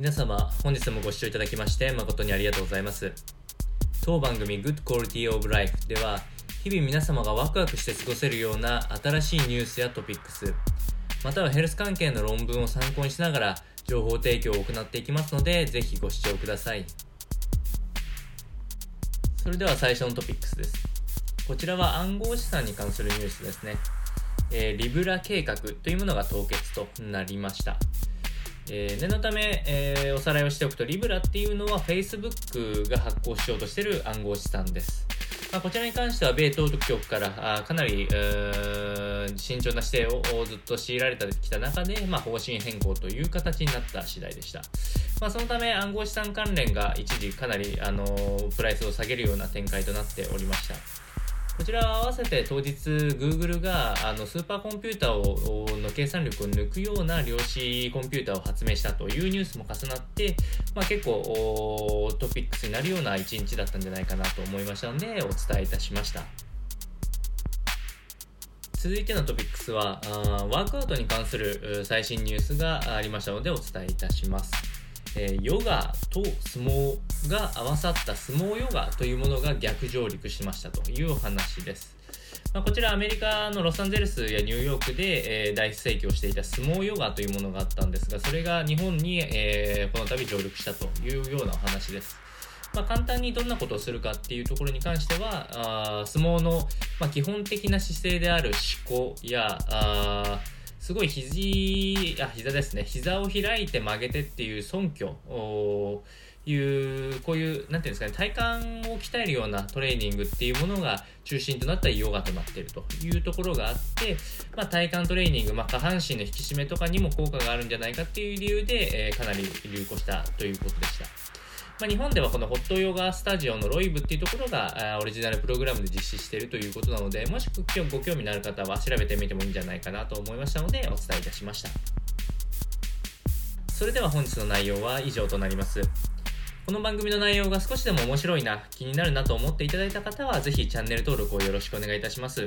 皆様、本日もご視聴いただきまして誠にありがとうございます。当番組 Good Quality of Life では、日々皆様がワクワクして過ごせるような新しいニュースやトピックス、またはヘルス関係の論文を参考にしながら情報提供を行っていきますので、ぜひご視聴ください。それでは最初のトピックスです。こちらは暗号資産に関するニュースですね。えーリブラ計画というものが凍結となりました。えー念のため、えーおさらいをしておくと、リブラっていうのは Facebook が発行しようとしている暗号資産です。まあ、こちらに関しては、米当局からあかなり、慎重な姿勢をずっと強いられてきた中で、まあ、方針変更という形になった次第でした。まあ、そのため、暗号資産関連が一時かなり、あのープライスを下げるような展開となっておりました。こちらは合わせて当日 Google があのスーパーコンピューターをの計算力を抜くような量子コンピューターを発明したというニュースも重なって、まあ、結構トピックスになるような一日だったんじゃないかなと思いましたのでお伝えいたしました。続いてのトピックスはワークアウトに関する最新ニュースがありましたのでお伝えいたします。えヨガと相撲が合わさった相撲ヨガというものが逆上陸しましたというお話です。まあ、こちらアメリカのロサンゼルスやニューヨークで、え大盛況していた相撲ヨガというものがあったんですが、それが日本に、えこの度上陸したというようなお話です。まあ、簡単にどんなことをするかっていうところに関しては、あ相撲の、ま、基本的な姿勢である思考や、あーすごい肘、あ、膝ですね。膝を開いて曲げてっていう尊虚おーいう、こういう、なんていうんですかね、体幹を鍛えるようなトレーニングっていうものが中心となったヨガとなっているというところがあって、まあ、体幹トレーニング、まあ、下半身の引き締めとかにも効果があるんじゃないかっていう理由で、えーかなり流行したということでした。まあ、日本ではこのホットヨガスタジオのロイブっていうところがあオリジナルプログラムで実施しているということなので、もし今日ご興味のある方は調べてみてもいいんじゃないかなと思いましたのでお伝えいたしました。それでは本日の内容は以上となります。この番組の内容が少しでも面白いな、気になるなと思っていただいた方は、ぜひチャンネル登録をよろしくお願いいたします。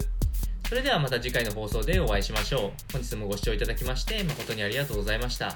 それではまた次回の放送でお会いしましょう。本日もご視聴いただきまして誠にありがとうございました。